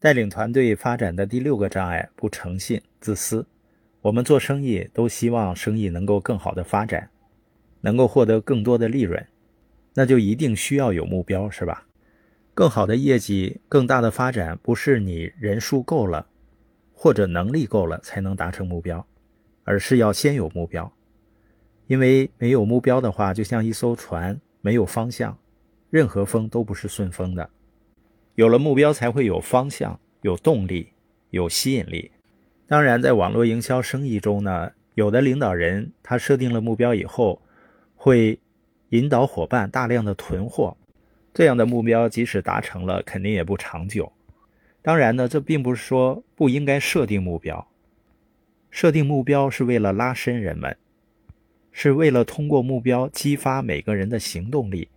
带领团队发展的第六个障碍，不诚信、自私。我们做生意都希望生意能够更好的发展，能够获得更多的利润，那就一定需要有目标，是吧？更好的业绩、更大的发展，不是你人数够了或者能力够了才能达成目标，而是要先有目标。因为没有目标的话，就像一艘船没有方向，任何风都不是顺风的。有了目标，才会有方向、有动力、有吸引力。当然，在网络营销生意中呢，有的领导人他设定了目标以后，会引导伙伴大量的囤货。这样的目标即使达成了，肯定也不长久。当然呢，这并不是说不应该设定目标。设定目标是为了拉伸人们，是为了通过目标激发每个人的行动力。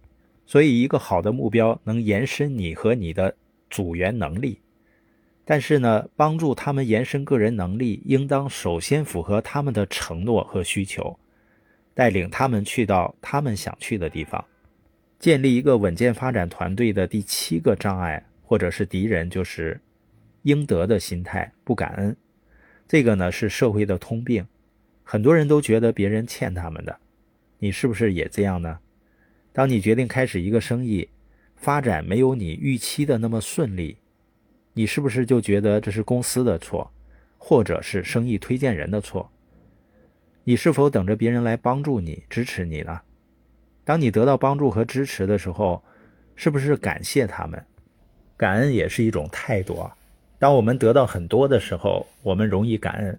所以，一个好的目标能延伸你和你的组员能力，但是呢，帮助他们延伸个人能力，应当首先符合他们的承诺和需求，带领他们去到他们想去的地方。建立一个稳健发展团队的第七个障碍或者是敌人，就是应得的心态，不感恩。这个呢是社会的通病，很多人都觉得别人欠他们的，你是不是也这样呢？当你决定开始一个生意，发展没有你预期的那么顺利，你是不是就觉得这是公司的错，或者是生意推荐人的错？你是否等着别人来帮助你、支持你呢？当你得到帮助和支持的时候，是不是感谢他们？感恩也是一种态度啊。当我们得到很多的时候，我们容易感恩；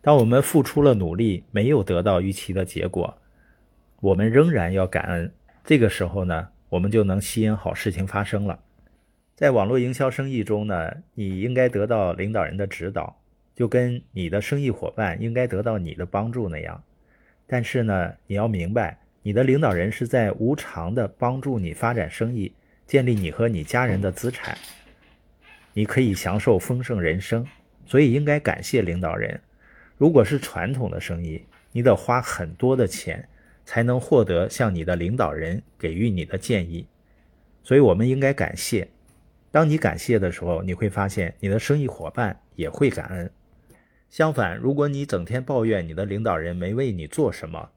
当我们付出了努力，没有得到预期的结果，我们仍然要感恩。这个时候呢，我们就能吸引好事情发生了。在网络营销生意中呢，你应该得到领导人的指导，就跟你的生意伙伴应该得到你的帮助那样。但是呢，你要明白，你的领导人是在无偿的帮助你发展生意，建立你和你家人的资产，你可以享受丰盛人生，所以应该感谢领导人。如果是传统的生意，你得花很多的钱。才能获得向你的领导人给予你的建议，所以我们应该感谢。当你感谢的时候，你会发现你的生意伙伴也会感恩。相反，如果你整天抱怨你的领导人没为你做什么，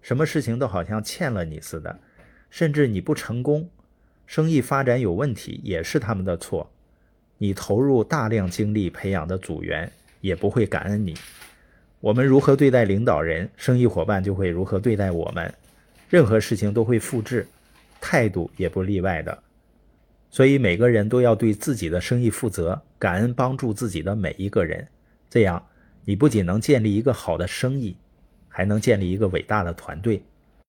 什么事情都好像欠了你似的，甚至你不成功，生意发展有问题也是他们的错，你投入大量精力培养的组员也不会感恩你。我们如何对待领导人，生意伙伴就会如何对待我们。任何事情都会复制，态度也不例外的。所以每个人都要对自己的生意负责，感恩帮助自己的每一个人。这样，你不仅能建立一个好的生意，还能建立一个伟大的团队。